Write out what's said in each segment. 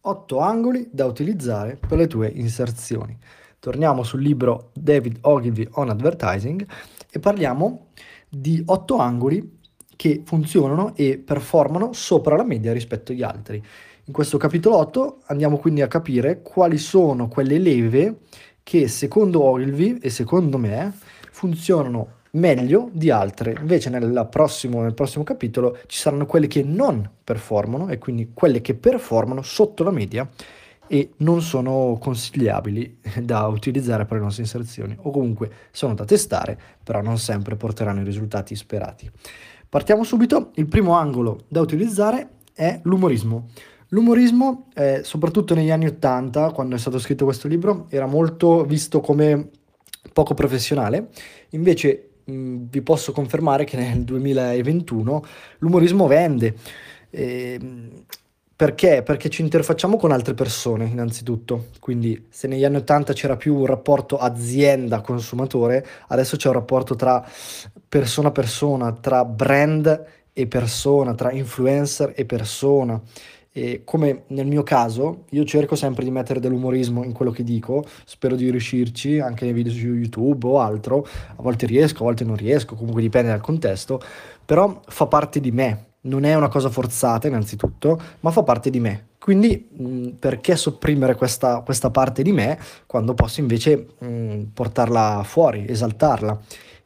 8 angoli da utilizzare per le tue inserzioni. Torniamo sul libro David Ogilvy on Advertising e parliamo di 8 angoli che funzionano e performano sopra la media rispetto agli altri. In questo capitolo 8 andiamo quindi a capire quali sono quelle leve che secondo Ogilvy e secondo me funzionano meglio di altre. Invece prossimo, nel prossimo capitolo ci saranno quelle che non performano e quindi quelle che performano sotto la media e non sono consigliabili da utilizzare per le nostre inserzioni o comunque sono da testare, però non sempre porteranno i risultati sperati. Partiamo subito, il primo angolo da utilizzare è l'umorismo. L'umorismo, eh, soprattutto negli anni 80, quando è stato scritto questo libro, era molto visto come poco professionale, invece mh, vi posso confermare che nel 2021 l'umorismo vende. E, perché? Perché ci interfacciamo con altre persone, innanzitutto. Quindi, se negli anni 80 c'era più un rapporto azienda-consumatore, adesso c'è un rapporto tra persona a persona, tra brand e persona, tra influencer e persona. E come nel mio caso, io cerco sempre di mettere dell'umorismo in quello che dico, spero di riuscirci anche nei video su YouTube o altro, a volte riesco, a volte non riesco, comunque dipende dal contesto, però fa parte di me, non è una cosa forzata innanzitutto, ma fa parte di me. Quindi mh, perché sopprimere questa, questa, parte di me quando posso invece mh, portarla fuori, esaltarla?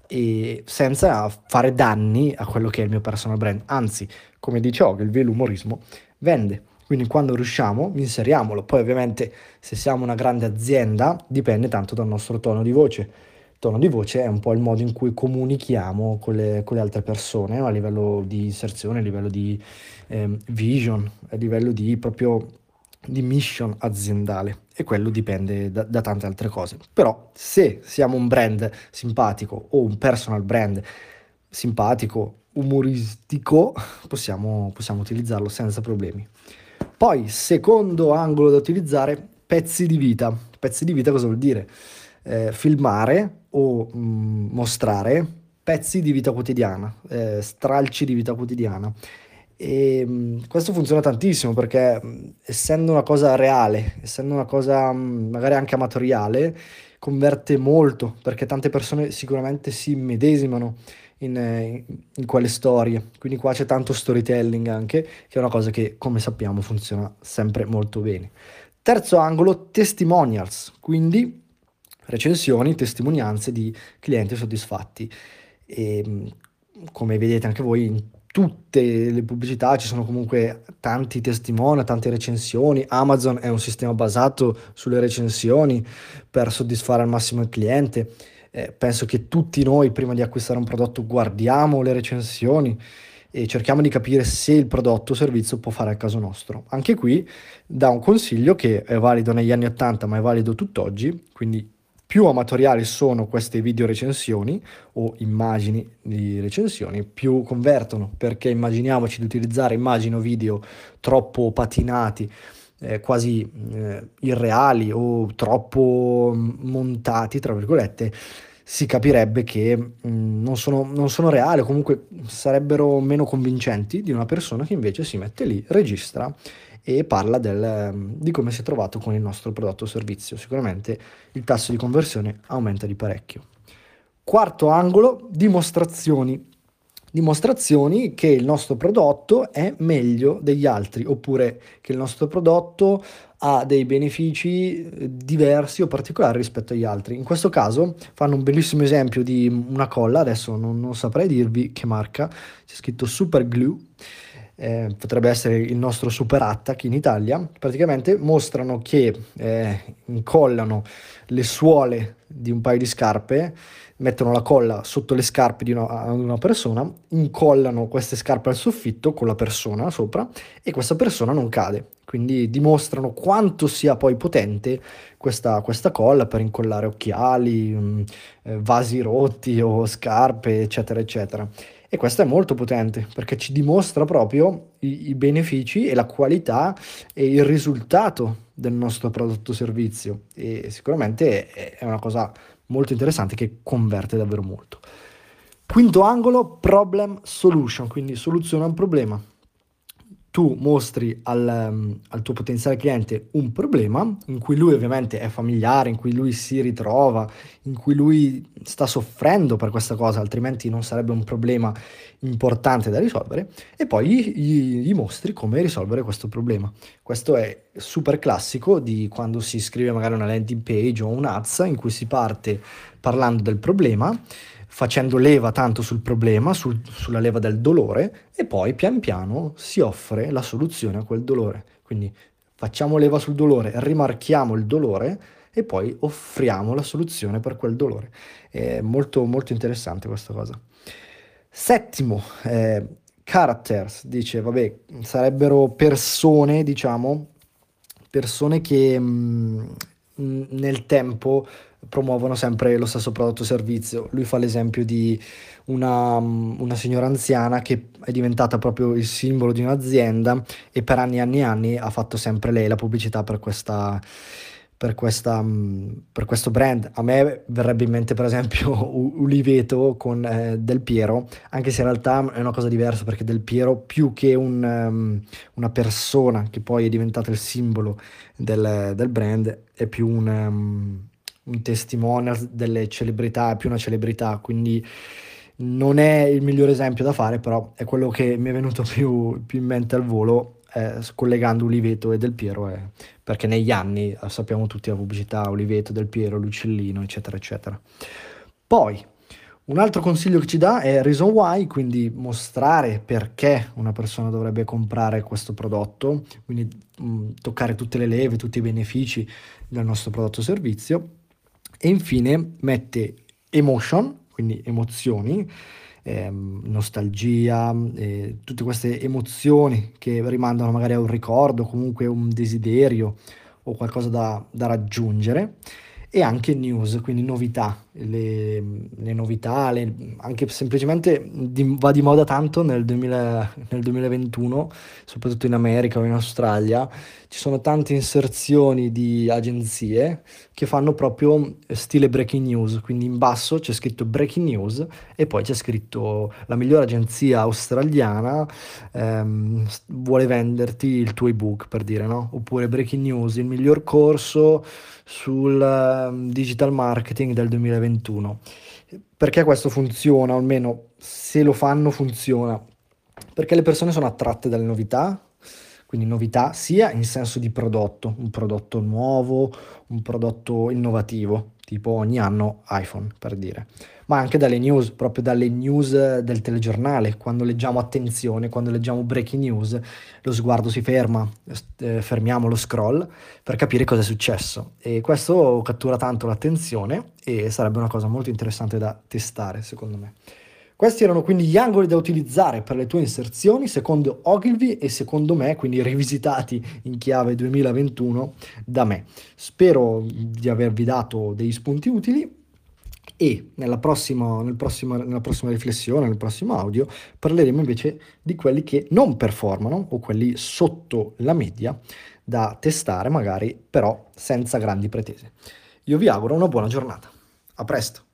E senza fare danni a quello che è il mio personal brand. Anzi, come dice Ogilvy, l'umorismo vende. Quindi quando riusciamo inseriamolo. Poi ovviamente se siamo una grande azienda dipende tanto dal nostro tono di voce. Il tono di voce è un po' il modo in cui comunichiamo con le, con le altre persone a livello di inserzione, a livello di eh, vision, a livello di proprio di mission aziendale e quello dipende da, da, tante altre cose. Però se siamo un brand simpatico o un personal brand simpatico umoristico possiamo, possiamo utilizzarlo senza problemi. Poi, secondo angolo da utilizzare, pezzi di vita. Pezzi di vita cosa vuol dire? Eh, filmare o mh, mm, mostrare pezzi di vita quotidiana, eh, stralci di vita quotidiana. E mh, mm, questo funziona tantissimo perché mh, mm, essendo una cosa reale, essendo una cosa magari anche amatoriale, converte molto perché tante persone sicuramente si medesimano in, in, quelle storie. Quindi qua c'è tanto storytelling anche, che è una cosa che come sappiamo funziona sempre molto bene. Terzo angolo, testimonials, quindi recensioni, testimonianze di clienti soddisfatti. E, come vedete anche voi in tutte le pubblicità ci sono comunque tanti testimoni, tante recensioni. Amazon è un sistema basato sulle recensioni per soddisfare al massimo il cliente eh, penso che tutti noi prima di acquistare un prodotto guardiamo le recensioni e cerchiamo di capire se il prodotto o servizio può fare al caso nostro. Anche qui dà un consiglio che è valido negli anni 80 ma è valido tutt'oggi, quindi più amatoriali sono queste video recensioni o immagini di recensioni, più convertono, perché immaginiamoci di utilizzare immagini o video troppo patinati eh, quasi eh, irreali o troppo montati, tra virgolette, si capirebbe che mh, mm, non, sono, non sono reali o comunque sarebbero meno convincenti di una persona che invece si mette lì, registra e parla del, di come si è trovato con il nostro prodotto o servizio. Sicuramente il tasso di conversione aumenta di parecchio. Quarto angolo, dimostrazioni dimostrazioni che il nostro prodotto è meglio degli altri oppure che il nostro prodotto ha dei benefici eh, diversi o particolari rispetto agli altri. In questo caso fanno un bellissimo esempio di una colla, adesso non, non saprei dirvi che marca, c'è scritto Super Glue. Eh, potrebbe essere il nostro super attack in Italia, praticamente mostrano che eh, incollano le suole di un paio di scarpe mettono la colla sotto le scarpe di una, una, persona, incollano queste scarpe al soffitto con la persona sopra e questa persona non cade. Quindi dimostrano quanto sia poi potente questa, questa colla per incollare occhiali, mh, mm, eh, vasi rotti o scarpe, eccetera, eccetera. E questo è molto potente perché ci dimostra proprio i, i benefici e la qualità e il risultato del nostro prodotto servizio. E sicuramente è, una cosa molto interessante che converte davvero molto. Quinto angolo, problem solution, quindi soluziona un problema. Tu mostri al, um, al, tuo potenziale cliente un problema in cui lui ovviamente è familiare, in cui lui si ritrova, in cui lui sta soffrendo per questa cosa, altrimenti non sarebbe un problema importante da risolvere, e poi gli, gli mostri come risolvere questo problema. Questo è super classico di quando si scrive magari una landing page o un ads in cui si parte parlando del problema facendo leva tanto sul problema, sul, sulla leva del dolore e poi pian piano si offre la soluzione a quel dolore. Quindi facciamo leva sul dolore, rimarchiamo il dolore e poi offriamo la soluzione per quel dolore. È molto molto interessante questa cosa. Settimo, eh, characters, dice, vabbè, sarebbero persone, diciamo, persone che mh, mm, nel tempo promuovono sempre lo stesso prodotto o servizio. Lui fa l'esempio di una, una, signora anziana che è diventata proprio il simbolo di un'azienda e per anni e anni e anni ha fatto sempre lei la pubblicità per questa per, questa, per questo brand. A me verrebbe in mente per esempio Uliveto con eh, Del Piero, anche se in realtà è una cosa diversa perché Del Piero più che un, um, una persona che poi è diventata il simbolo del, del brand è più un... Um, un testimonial delle celebrità, è più una celebrità, quindi non è il migliore esempio da fare, però è quello che mi è venuto più, più in mente al volo, eh, collegando Uliveto e Del Piero, eh, perché negli anni eh, sappiamo tutti la pubblicità, Uliveto, Del Piero, Lucellino, eccetera, eccetera. Poi, un altro consiglio che ci dà è Reason Why, quindi mostrare perché una persona dovrebbe comprare questo prodotto, quindi mh, mm, toccare tutte le leve, tutti i benefici del nostro prodotto o servizio e infine mette emotion, quindi emozioni, ehm, nostalgia, eh, tutte queste emozioni che rimandano magari a un ricordo, comunque un desiderio o qualcosa da, da raggiungere. E anche news, quindi novità, le, le novità, le, anche semplicemente di, va di moda tanto nel, 2000, nel 2021, soprattutto in America o in Australia, ci sono tante inserzioni di agenzie che fanno proprio stile breaking news, quindi in basso c'è scritto breaking news e poi c'è scritto la migliore agenzia australiana ehm, vuole venderti il tuo ebook per dire, no? Oppure breaking news, il miglior corso sul uh, digital marketing del 2021. Perché questo funziona, o almeno se lo fanno funziona? Perché le persone sono attratte dalle novità, quindi novità sia in senso di prodotto, un prodotto nuovo, un prodotto innovativo, tipo ogni anno iPhone per dire, ma anche dalle news, proprio dalle news del telegiornale, quando leggiamo attenzione, quando leggiamo breaking news, lo sguardo si ferma, eh, fermiamo lo scroll per capire cosa è successo. E questo cattura tanto l'attenzione e sarebbe una cosa molto interessante da testare secondo me. Questi erano quindi gli angoli da utilizzare per le tue inserzioni secondo Ogilvy e secondo me, quindi rivisitati in chiave 2021 da me. Spero di avervi dato degli spunti utili e nella prossima, nel prossimo, nella prossima riflessione, nel prossimo audio, parleremo invece di quelli che non performano o quelli sotto la media da testare magari però senza grandi pretese. Io vi auguro una buona giornata. A presto!